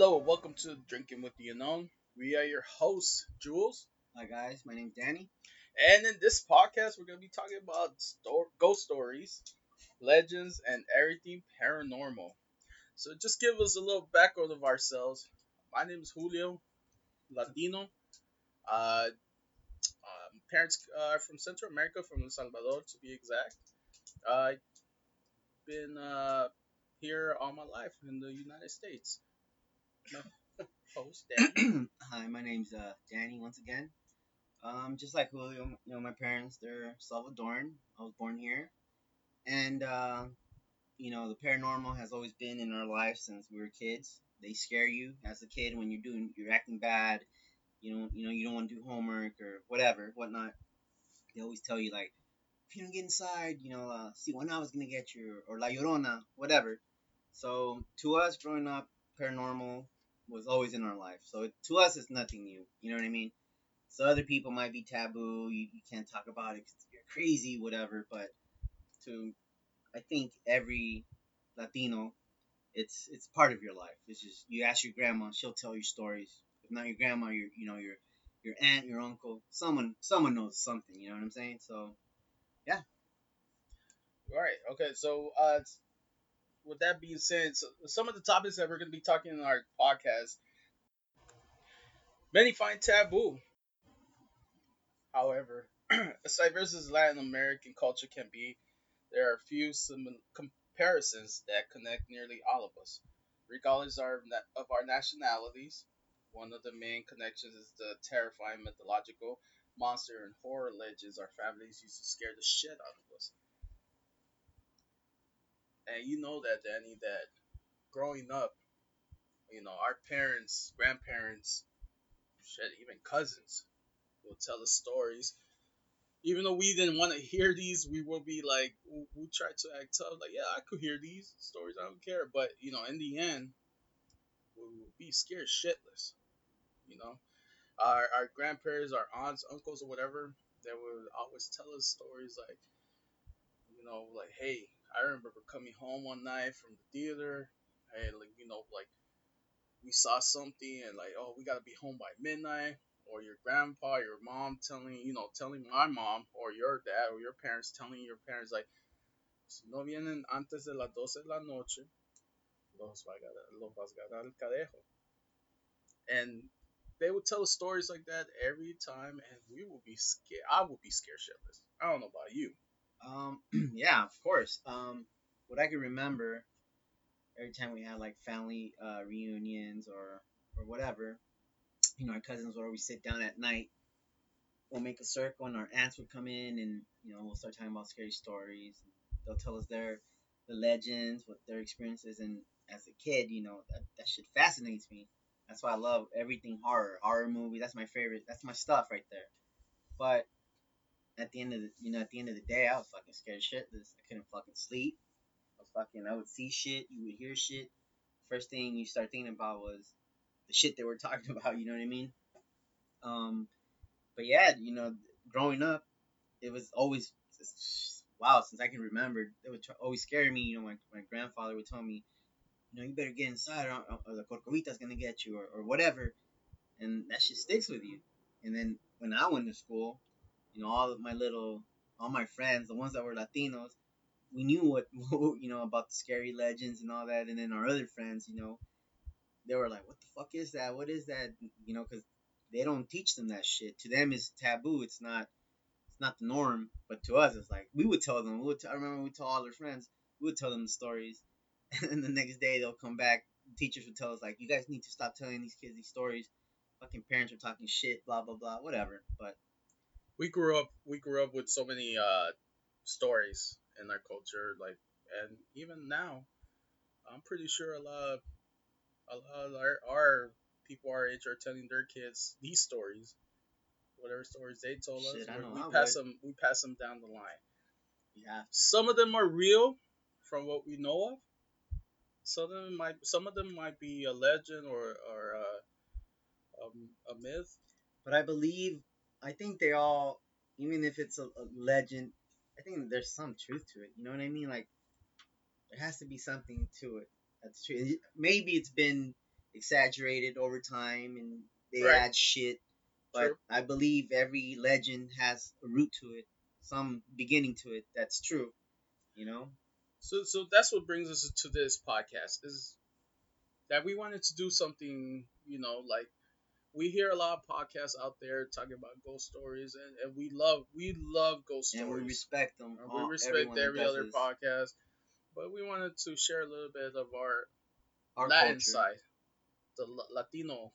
Hello, and welcome to Drinking with the Unknown. We are your hosts, Jules. Hi guys, my name's Danny. And in this podcast, we're going to be talking about sto- ghost stories, legends, and everything paranormal. So just give us a little background of ourselves. My name is Julio, Latino. Uh, um, parents are from Central America, from El Salvador to be exact. I've uh, been uh, here all my life in the United States. host. Hi, my name's uh, Danny once again. Um, just like Julio, you know, my parents, they're Salvadoran. I was born here. And, uh, you know, the paranormal has always been in our life since we were kids. They scare you as a kid when you're doing, you're acting bad. You know, you know, you don't want to do homework or whatever, whatnot. They always tell you like, if you don't get inside, you know, uh, see when I was gonna get you or La Llorona, whatever. So to us, growing up, paranormal was always in our life. So to us, it's nothing new. You know what I mean? So other people might be taboo. You, you can't talk about it because you're crazy, whatever. But to, I think every Latino, it's it's part of your life. It's just you ask your grandma, she'll tell you stories. If not your grandma, your you know your your aunt, your uncle, someone someone knows something. You know what I'm saying? So, yeah. All right. Okay. So, uh, with that being said, so some of the topics that we're going to be talking in our podcast, many find taboo. However, as diverse as Latin American culture can be, there are few sim- comparisons that connect nearly all of us, regardless of our nationalities. One of the main connections is the terrifying mythological monster and horror legends our families used to scare the shit out of us and you know that Danny that growing up, you know our parents, grandparents, shit, even cousins will tell us stories. Even though we didn't want to hear these, we will be like, we try to act tough, like, yeah, I could hear these stories, I don't care. But you know, in the end, we will be scared shitless. You know, our our grandparents, our aunts, uncles, or whatever, they would always tell us stories like, you know, like, hey, I remember coming home one night from the theater, and like you know, like we saw something, and like, oh, we gotta be home by midnight. Or your grandpa, your mom telling you know, telling my mom or your dad or your parents telling your parents like, si no vienen antes de las doce de la noche, los, los vas a ganar el cadejo. And they would tell stories like that every time, and we would be scared. I would be scared shitless. I don't know about you. Um, yeah, of course. Um, what I can remember, every time we had like family uh, reunions or or whatever, you know, our cousins would always sit down at night. We'll make a circle, and our aunts would come in, and you know, we'll start talking about scary stories. They'll tell us their the legends, what their experiences, and as a kid, you know, that that shit fascinates me. That's why I love everything horror, horror movie. That's my favorite. That's my stuff right there. But at the end of the you know at the end of the day, I was fucking scared shitless. I couldn't fucking sleep. I was fucking. I would see shit. You would hear shit. First thing you start thinking about was the shit they were talking about. You know what I mean? Um, but yeah, you know, growing up, it was always wow. Since I can remember, it would always scare me. You know, my my grandfather would tell me, you know, you better get inside, or, or the corcovita's gonna get you, or, or whatever, and that shit sticks with you. And then when I went to school, you know, all of my little, all my friends, the ones that were Latinos, we knew what, you know, about the scary legends and all that. And then our other friends, you know, they were like, what the fuck is that? What is that? You know, because they don't teach them that shit. To them, it's taboo. It's not, it's not the norm. But to us, it's like, we would tell them. We would t- I remember we told all our friends, we would tell them the stories. And the next day they'll come back. Teachers would tell us, like, you guys need to stop telling these kids these stories. Fucking parents are talking shit, blah, blah, blah, whatever. But we grew up we grew up with so many uh, stories in our culture, like, and even now, I'm pretty sure a lot of a lot of our, our people our age are telling their kids these stories, whatever stories they told Shit, us. we pass would. them we pass them down the line. Yeah, some of them are real, from what we know of. Some of them might some of them might be a legend or or uh, um, a myth. But I believe I think they all, even if it's a, a legend, I think there's some truth to it. You know what I mean? Like there has to be something to it that's true. Maybe it's been exaggerated over time and they Right. add shit. But True. I believe every legend has a root to it, some beginning to it. That's true. You know. So so that's what brings us to this podcast is that we wanted to do something, you know, like we hear a lot of podcasts out there talking about ghost stories and, and we love we love ghost And stories. And we respect them. All- we respect every other this. podcast. But we wanted to share a little bit of our, Our Latin culture. side, the Latino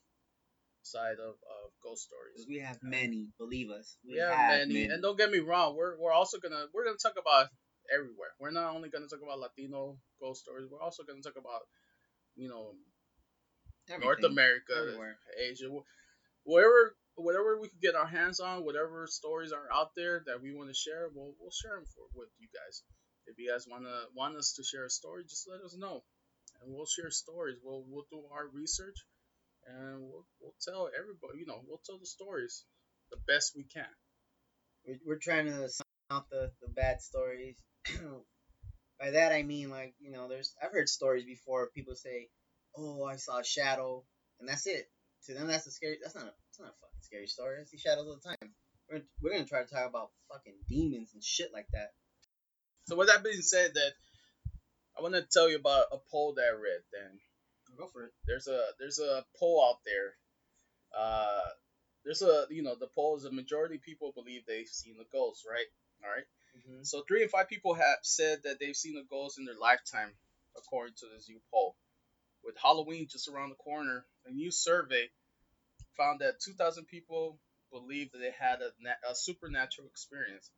side of, of ghost stories. we have many, believe us. We We have have many, and don't get me wrong, we're we're also gonna we're gonna talk about everywhere. We're not only gonna talk about Latino ghost stories. We're also gonna talk about, you know, North America, Everywhere. Asia, wh- wherever whatever we can get our hands on, whatever stories are out there that we want to share, we'll we'll share them for with you guys. If you guys wanna want us to share a story, just let us know, and we'll share stories. We'll we'll do our research, and we'll we'll tell everybody. You know, we'll tell the stories the best we can. We're, we're trying to out the, the bad stories. By that I mean like you know, there's I've heard stories before. People say, "Oh, I saw a shadow," and that's it. To them, that's a scary. That's not. A, that's not a fucking scary story. I see shadows all the time. We're, we're gonna try to talk about fucking demons and shit like that. So with that being said, that I want to tell you about a poll that I read. Then Go for it. there's a there's a poll out there. Uh, there's a you know the poll is a majority of people believe they've seen the ghost, right? All right. Mm-hmm. So three and five people have said that they've seen the ghost in their lifetime, according to this new poll. With Halloween just around the corner, a new survey found that 2,000 people believe that they had a, a supernatural experience,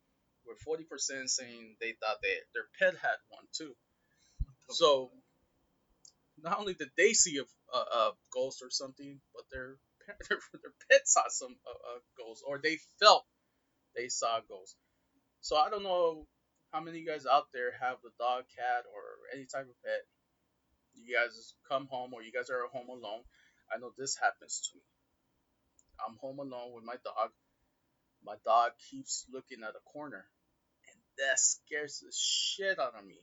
with 40% saying they thought they their pet had one too. So not only did they see a, a, a ghost or something, but their their, their pet saw some a, a ghost, or they felt they saw a ghost. So I don't know how many of you guys out there have a dog, cat, or any type of pet. You guys come home, or you guys are home alone. I know this happens to me. I'm home alone with my dog. My dog keeps looking at a corner, and that scares the shit out of me.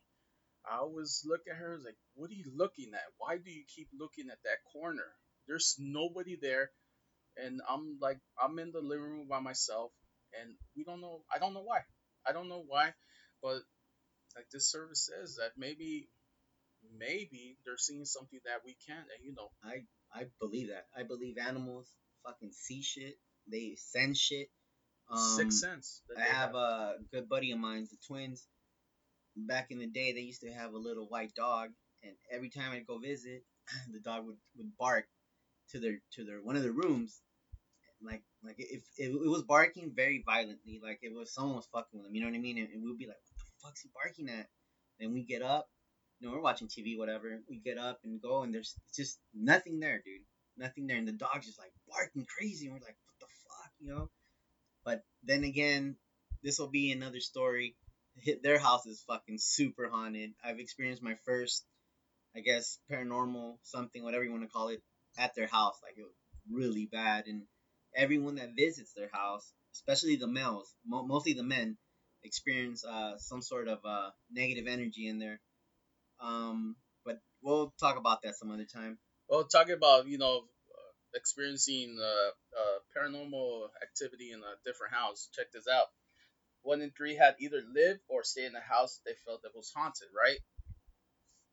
I always look at her like, "What are you looking at? Why do you keep looking at that corner? There's nobody there." And I'm like, I'm in the living room by myself, and we don't know. I don't know why. I don't know why, but like this service says that maybe, maybe they're seeing something that we can't. And you know, I I believe that. I believe animals fucking see shit. They sense shit. Um, sixth sense. I they have a good buddy of mine, the twins. Back in the day, they used to have a little white dog, and every time I'd go visit, the dog would, would bark to their to their one of the rooms, like like if it, it was barking very violently, like it was someone was fucking with them. You know what I mean? And, and we'd be like, "What the fuck's he barking at?" Then we get up, know, we're watching TV, whatever. We get up and go, and there's just nothing there, dude. Nothing there, and the dog's just like barking crazy, and we're like, "What the fuck?" You know. But then again, this will be another story. Their house is fucking super haunted. I've experienced my first, I guess, paranormal something, whatever you want to call it, at their house. Like it was really bad, and everyone that visits their house, especially the males, mo- mostly the men, experience uh, some sort of uh, negative energy in there. Um, but we'll talk about that some other time. Well, talking about you know experiencing uh, uh, paranormal activity in a different house. Check this out. One in three had either lived or stayed in a house they felt that was haunted. Right.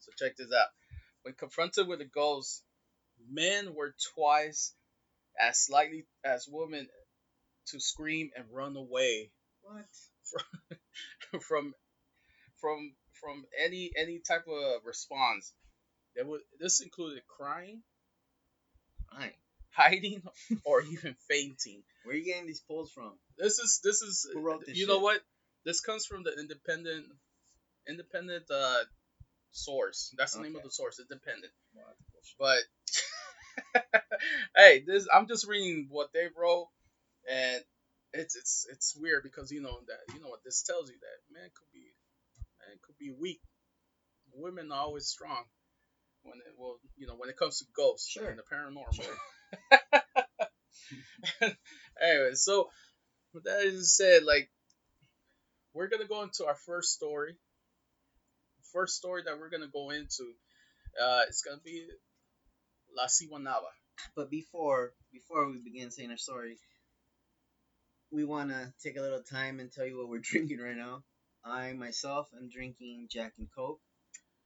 So check this out. When confronted with a ghost, men were twice as likely as women to scream and run away What? from from from any any type of response. There was this included crying, Fine. hiding, or even fainting. Where are you getting these polls from? This is this is Who wrote this you know what? This comes from the independent independent uh source. That's the name of the source, independent. But hey, this I'm just reading what they wrote and it's it's it's weird because you know that you know what this tells you that man could be man could be weak. Women are always strong when it well you know when it comes to ghosts Sure. and the paranormal. Sure. anyway, so with that is said, like we're gonna go into our first story. First story that we're gonna go into, uh, it's gonna be La Siwanava. But before before we begin saying our story, we want to take a little time and tell you what we're drinking right now. I myself am drinking Jack and Coke.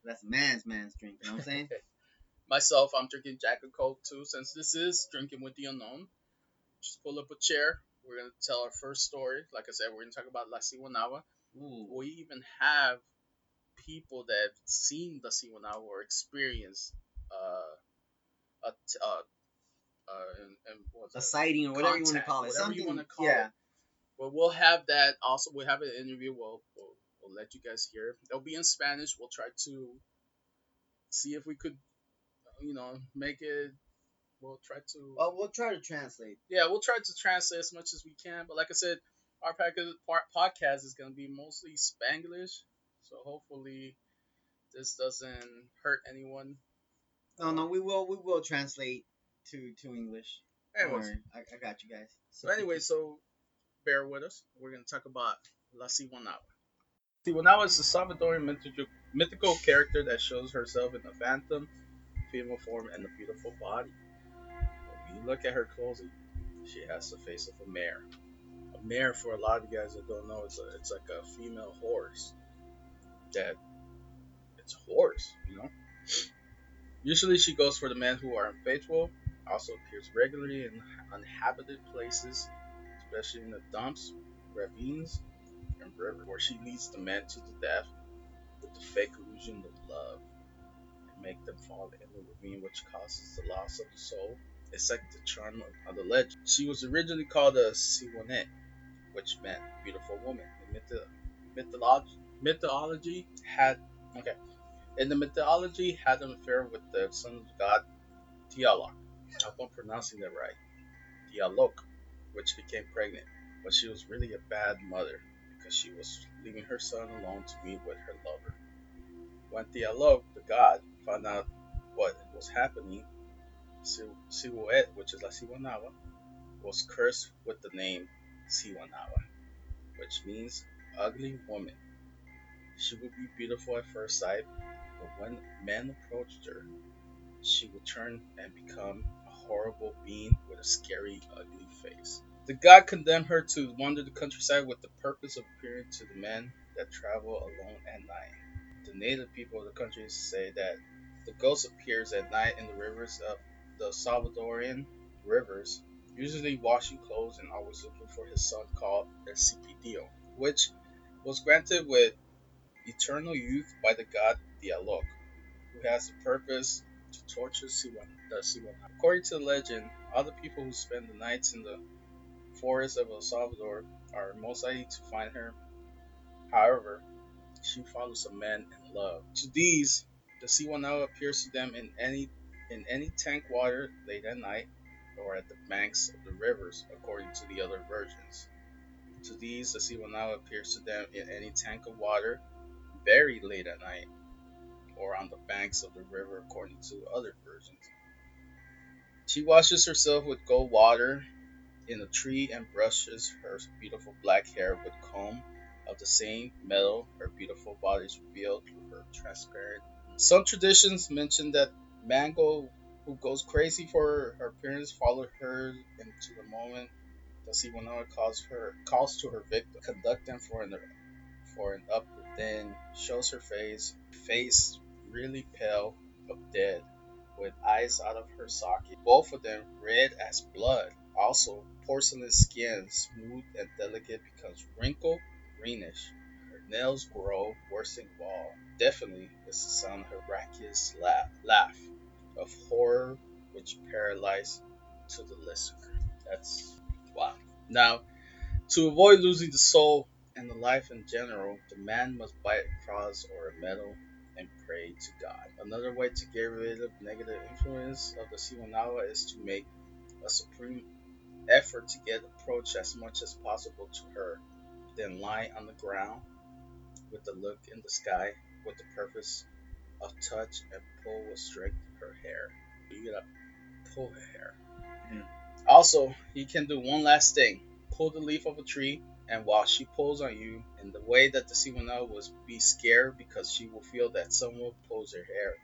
That's a man's man's drink. You know what I'm saying? Myself, I'm drinking Jack and Coke too. Since this is drinking with the unknown, just pull up a chair. We're gonna tell our first story. Like I said, we're gonna talk about La Siwanawa. Ooh. We even have people that have seen the Siwanawa or experienced uh, a t- uh, uh, and, and a sighting or whatever you want to call it. whatever you Something. wanna call yeah. it. But we'll have that also. We'll have an interview. We'll, we'll we'll let you guys hear. It'll be in Spanish. We'll try to see if we could, you know, make it. We'll try to. Well, we'll try to translate. Yeah, we'll try to translate as much as we can. But like I said, our podcast is gonna be mostly Spanglish. So hopefully, this doesn't hurt anyone. No, no, we will we will translate to to English. Anyways. I, I got you guys. So anyway, so bear with us. We're gonna talk about La Siwanawa. Siwanawa is a Salvadorian mythical, character that shows herself in a phantom, female form, and a beautiful body. When you look at her closely, she has the face of a mare. A mare, for a lot of you guys that don't know, it's a, it's like a female horse. That it's a horse, you know. Usually, she goes for the men who are unfaithful. Also appears regularly in uninhabited places especially in the dumps, ravines, and rivers, where she leads the men to the death with the fake illusion of love and make them fall in the ravine, which causes the loss of the soul. It's like the charm of, the legend. She was originally called a Siwanet, which meant beautiful woman. Myth- mythology, mythology had okay. In the mythology, had an affair with the son of God Tlaloc. I hope I'm pronouncing that right. Tlaloc which became pregnant, but she was really a bad mother because she was leaving her son alone to meet with her lover. When Tlaloc, the god, found out what was happening, Siwet, which is La Siwanawa, was cursed with the name Siwanawa, which means ugly woman. She would be beautiful at first sight, but when men approached her, she would turn and become horrible being with a scary, ugly face. The god condemned her to wander the countryside with the purpose of appearing to the men that travel alone at night. The native people of the country say that the ghost appears at night in the rivers of the Salvadorian rivers, usually washing clothes and always looking for his son called El Cipitío, which was granted with eternal youth by the god Tlaloc, who has the purpose to torture Siwan, the Siwan. According to the legend, other people who spend the nights in the forests of El Salvador are most likely to find her. However, she follows a man in love. To these, the Siwanawa appears to them in any in any tank water late at night or at the banks of the rivers, according to the other versions. To these, the Siwanawa appears to them in any tank of water very late at night or on the banks of the river, according to other versions. She washes herself with gold water in a tree and brushes her beautiful black hair with comb of the same metal. Her beautiful body is revealed through her transparent. Some traditions mention that Mango, who goes crazy for her appearance, followed her into the moment that Siwanawa calls her calls to her victim, conduct them for an for an up then shows her face face really pale but dead with eyes out of her socket both of them red as blood. Also porcelain skin smooth and delicate becomes wrinkled greenish. Her nails grow worse than wall definitely it's the sound laugh, laugh of horror which paralyzed to the listener that's wow now to avoid losing the soul and the life in general, the man must buy a cross or a medal and pray to God. Another way to get rid of negative influence of the Siwanawa is to make a supreme effort to get approach as much as possible to her, then lie on the ground with the look in the sky with the purpose of touch and pull with strength her hair. You gotta pull her hair. Mm. Also, you can do one last thing. Pull the leaf of a tree and while she pulls on you in the way that the Siwana will be scared because she will feel that someone pulls her hair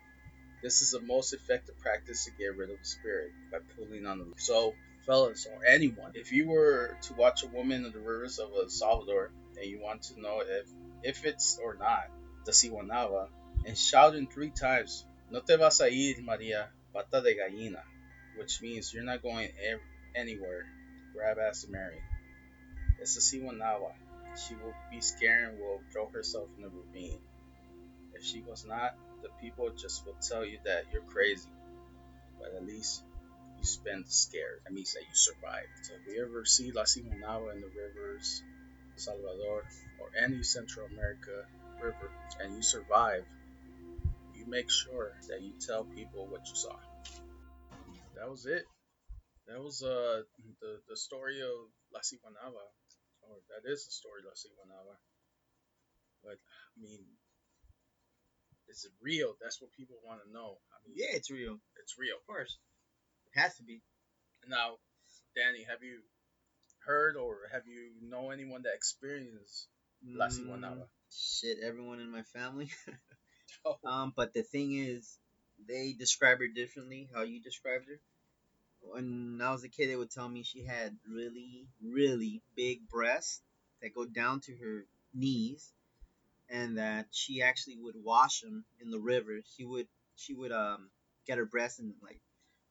This is the most effective practice to get rid of the spirit by pulling on the. So, fellas, or anyone, if you were to watch a woman in the rivers of El Salvador and you want to know if if it's or not the Siwanava, and shouting three times, "No te vas a ir, María, pata de gallina," which means you're not going anywhere. Grab ass Mary. It's the Siwanawa. She will be scared and will throw herself in the ravine. If she was not, the people just will tell you that you're crazy. But at least you spend the scared. That means that you survived. So if you ever see La Simonava in the rivers, Salvador, or any Central America river, and you survive, you make sure that you tell people what you saw. That was it. That was uh the the story of La Simonava. Or that is the story of La Simonava. But I mean, is it real? That's what people want to know. I mean, yeah, it's real. It's real. Of course. It has to be. Now, Danny, have you heard or have you know anyone that experienced La Siwanaba? Mm, shit, everyone in my family. oh. Um, but the thing is, they describe her differently. How you described her. When I was a kid, they would tell me she had really, really big breasts that go down to her knees and that she actually would wash them in the river. She would she would um get her breasts and like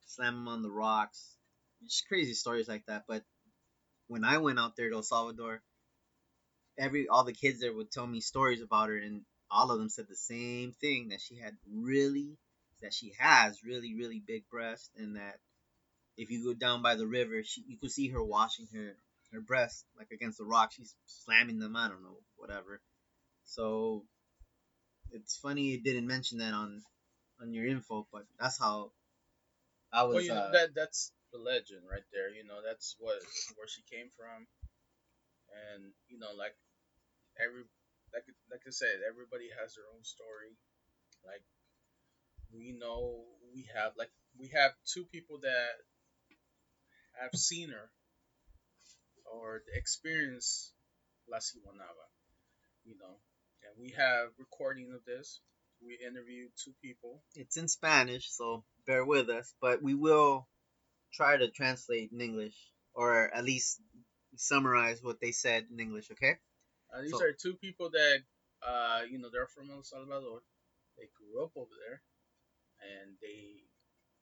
slam them on the rocks. Just crazy stories like that. But when I went out there to El Salvador, every all the kids there would tell me stories about her, and all of them said the same thing that she had really that she has really really big breasts, and that if you go down by the river, she you could see her washing her her breasts like against the rock. She's slamming them. I don't know, whatever. So it's funny you didn't mention that on on your info, but that's how I was. Well, you know, uh, that that's the legend right there. You know, that's what where she came from, and you know, like every like like I said, everybody has their own story. Like we know we have like we have two people that have seen her or experienced La Siwanava, you know, and we have recording of this. We interviewed two people. It's in Spanish, so bear with us, but we will try to translate in English or at least summarize what they said in English, okay? Uh, these so, are two people that, uh, you know, they're from El Salvador. They grew up over there, and they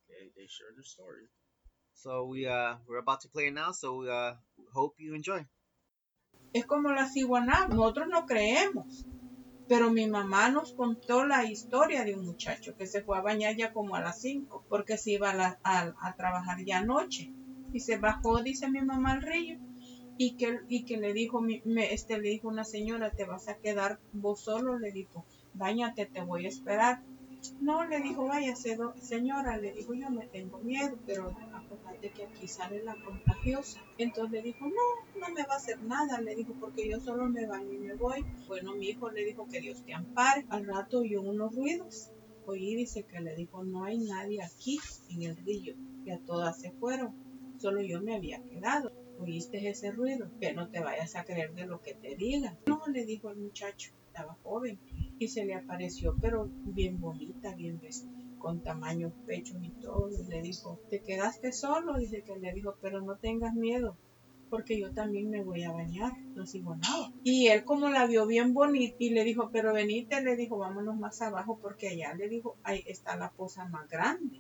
they, they share their story. So we uh we're about to play now, so we uh hope you enjoy. Es como la ciguaná, nosotros no creemos. Pero mi mamá nos contó la historia de un muchacho que se fue a bañar ya como a las 5 porque se iba a, a, trabajar ya anoche. Y se bajó, dice mi mamá, al río. Y que, y que le dijo, me, este, le dijo una señora, te vas a quedar vos solo, le dijo, bañate, te voy a esperar. No, le dijo, vaya, señora, le dijo, yo me tengo miedo, pero de que aquí sale la contagiosa. Entonces le dijo, no, no me va a hacer nada, le dijo, porque yo solo me baño y me voy. Bueno, mi hijo le dijo que Dios te ampare. Al rato oyó unos ruidos. Oí, dice que le dijo, no hay nadie aquí en el río, a todas se fueron, solo yo me había quedado. ¿Oíste ese ruido? Que no te vayas a creer de lo que te digan. No, le dijo el muchacho, estaba joven, y se le apareció, pero bien bonita, bien vestida con tamaño pechos y todo. Y le dijo, ¿te quedaste solo? Dice que le dijo, pero no tengas miedo, porque yo también me voy a bañar. No sigo nada. Y él como la vio bien bonita y le dijo, pero venite, le dijo, vámonos más abajo, porque allá le dijo, ahí está la poza más grande.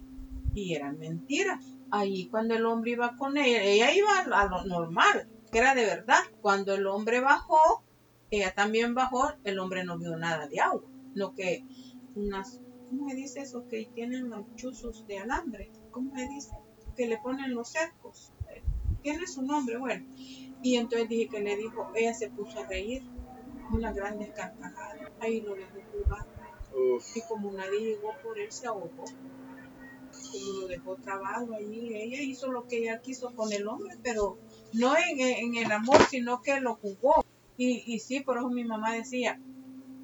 Y eran mentiras. Ahí cuando el hombre iba con ella, ella iba a lo normal, que era de verdad. Cuando el hombre bajó, ella también bajó, el hombre no vio nada de agua, lo que unas ¿cómo me dice eso? Que tienen los chuzos de alambre, ¿cómo me dice? Que le ponen los cercos. Tiene su nombre, bueno. Y entonces dije que le dijo, ella se puso a reír, una gran carcajada. Ahí lo dejó jugar. Y como nadie llegó por él, se ahogó. Como lo dejó trabado allí, ella hizo lo que ella quiso con el hombre, pero no en, en el amor, sino que lo jugó. Y, y sí, por eso mi mamá decía,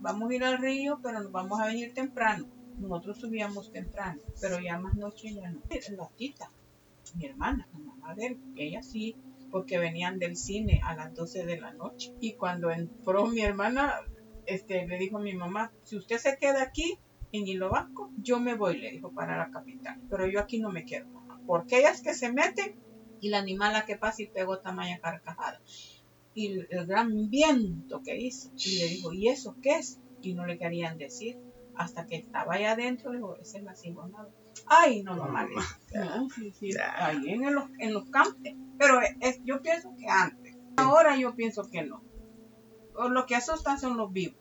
vamos a ir al río, pero nos vamos a venir temprano. Nosotros subíamos temprano, pero ya más noche ya no. La tita, mi hermana, la mamá de él, ella sí, porque venían del cine a las 12 de la noche. Y cuando entró mi hermana, este, le dijo a mi mamá, si usted se queda aquí, en Hilo yo me voy, le dijo, para la capital, pero yo aquí no me quedo. Porque ellas que se meten y la animala que pasa y pegó tamaña carcajada. Y el gran viento que hizo, y le dijo, ¿y eso qué es? Y no le querían decir, hasta que estaba allá adentro, le dijo, ese es la cigonada. Ay, no, no, sí, sí, Ya. ahí en los, en los campos. Pero es, yo pienso que antes, ahora yo pienso que no. Lo que asustan son los vivos.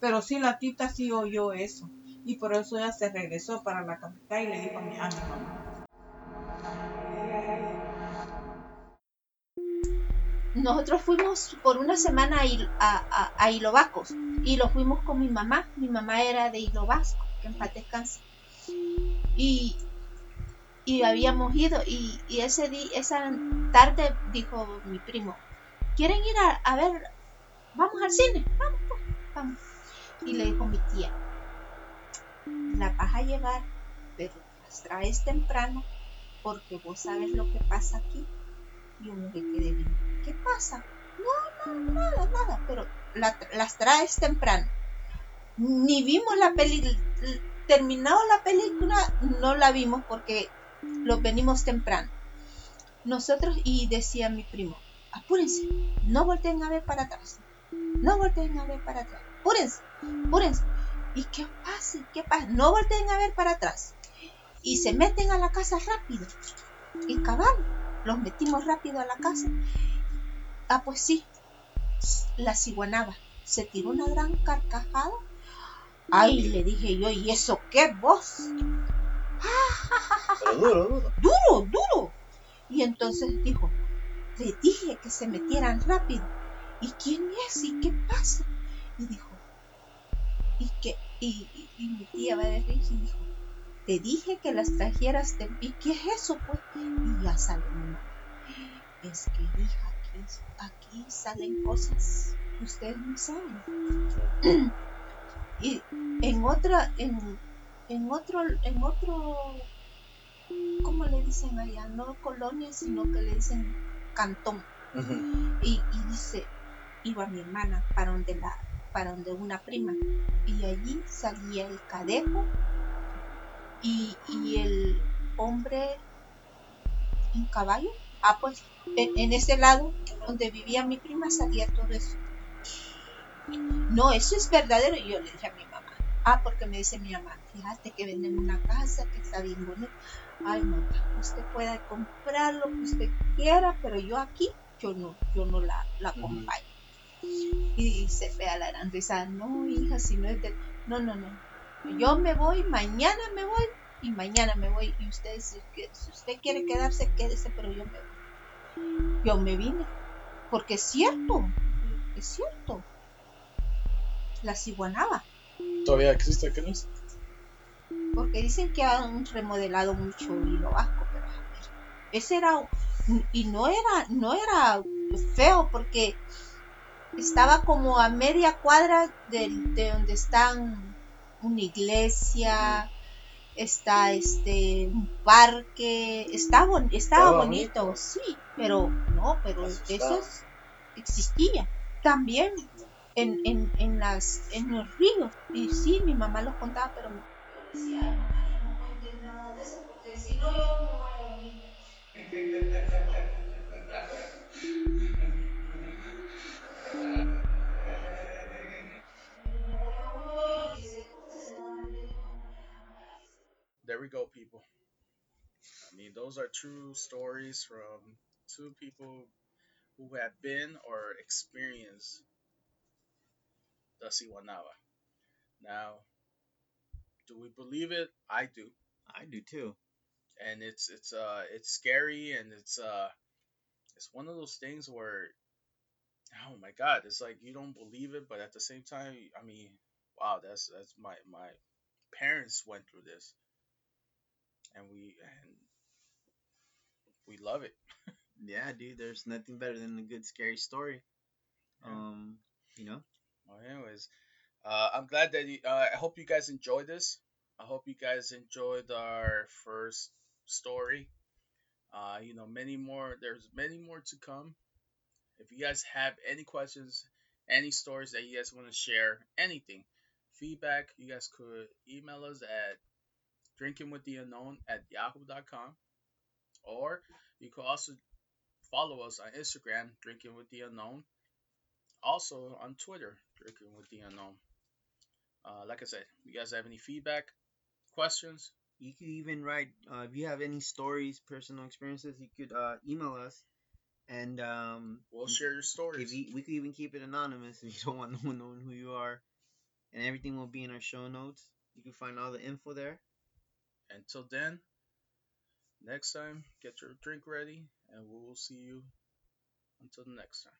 Pero sí, la tita sí oyó eso. Y por eso ella se regresó para la capital y le dijo a mi, a mi mamá. Nosotros fuimos por una semana a, a, y lo fuimos con mi mamá. Mi mamá era de Hilo Vasco, que en paz descanse. Y, habíamos ido y, ese día, esa tarde dijo mi primo, ¿quieren ir a, a ver? Vamos al cine, vamos, pues, vamos. Y le dijo mi tía, la vas a llevar, pero las traes temprano porque vos sabes lo que pasa aquí. Y yo me quedé bien. ¿Qué pasa? No, no, nada, nada, pero la- las traes temprano. Ni vimos la película, terminado la película, no la vimos porque lo venimos temprano. Nosotros, y decía mi primo, apúrense, no volteen a ver para atrás, no volteen a ver para atrás, apúrense, apúrense. ¿Y qué pasa? ¿Qué pasa? No volteen a ver para atrás. Y se meten a la casa rápido. Y cabal, los metimos rápido a la casa. Ah, pues sí, la ciguanaba. Se tiró una gran carcajada. Ay, le dije yo, ¿y eso qué vos? Pero duro, duro. Duro, duro. Y entonces dijo, le dije que se metieran rápido. ¿Y quién es? ¿Y qué pasa? Y dijo, ¿y qué? Y, y- y mi tía va a decir, y dijo, te dije que las trajeras, tem- ¿y qué es eso? Pues, y ya sale mi mamá. Es que hija, aquí, aquí salen cosas que ustedes no saben. y en otra, en, en otro, en otro, ¿cómo le dicen allá? No colonia, sino que le dicen cantón. Y, y dice, iba mi hermana para donde la, para donde una prima. Y allí salía el cadejo y, y el hombre en caballo. Ah, pues en, en ese lado donde vivía mi prima salía todo eso. No, eso es verdadero. Y yo le dije a mi mamá. Ah, porque me dice mi mamá, fíjate que venden una casa que está bien bonita. Ay, no, usted puede comprar lo que usted quiera, pero yo aquí, yo no, yo no la, la acompaño. Y se pega la gran risa, no, hija, si no es de... No, no, no. Yo me voy, mañana me voy y mañana me voy. Y usted, si usted quiere quedarse, quédese, pero yo me voy. Yo me vine. Porque es cierto, es cierto. La ciguanaba. Todavía existe, ¿qué no es? Porque dicen que han remodelado mucho Hilo Vasco, pero a ver, ese era y no era no era feo porque estaba como a media cuadra de, de donde están una iglesia, está este un parque, está bon- estaba bonito, sí, pero no, pero eso es- existía. También en, en, en las en los ríos y sí mi mamá los contaba pero yo decía "Ay, mamá yo no cuentes nada de eso porque si no yo me voy a There we go, people. I mean, those are true stories from two people who have been or experienced the Siwanawa. Now, do we believe it? I do. I do too. and it's it's uh it's scary and it's uh it's one of those things where oh my god it's like you don't believe it but at the same time i mean wow that's that's my my parents went through this and we and we love it Yeah, dude. There's nothing better than a good scary story. Yeah. Um, you know. well anyways uh i'm glad that you, uh, i hope you guys enjoyed this i hope you guys enjoyed our first story uh you know many more there's many more to come if you guys have any questions any stories that you guys want to share anything feedback, you guys could email us at drinkingwiththeunknown at yahoo.com. Or you could also follow us on Instagram, Drinking with the Unknown. Also on Twitter, Drinking with the Unknown. Uh, like I said, you guys have any feedback, questions? You could even write uh, if you have any stories, personal experiences. You could uh, email us, and um, We'll share your stories. you, we could even keep it anonymous if you don't want no one knowing who you are. And everything will be in our show notes. You can find all the info there. Until then, next time, get your drink ready, and we will see you until the next time.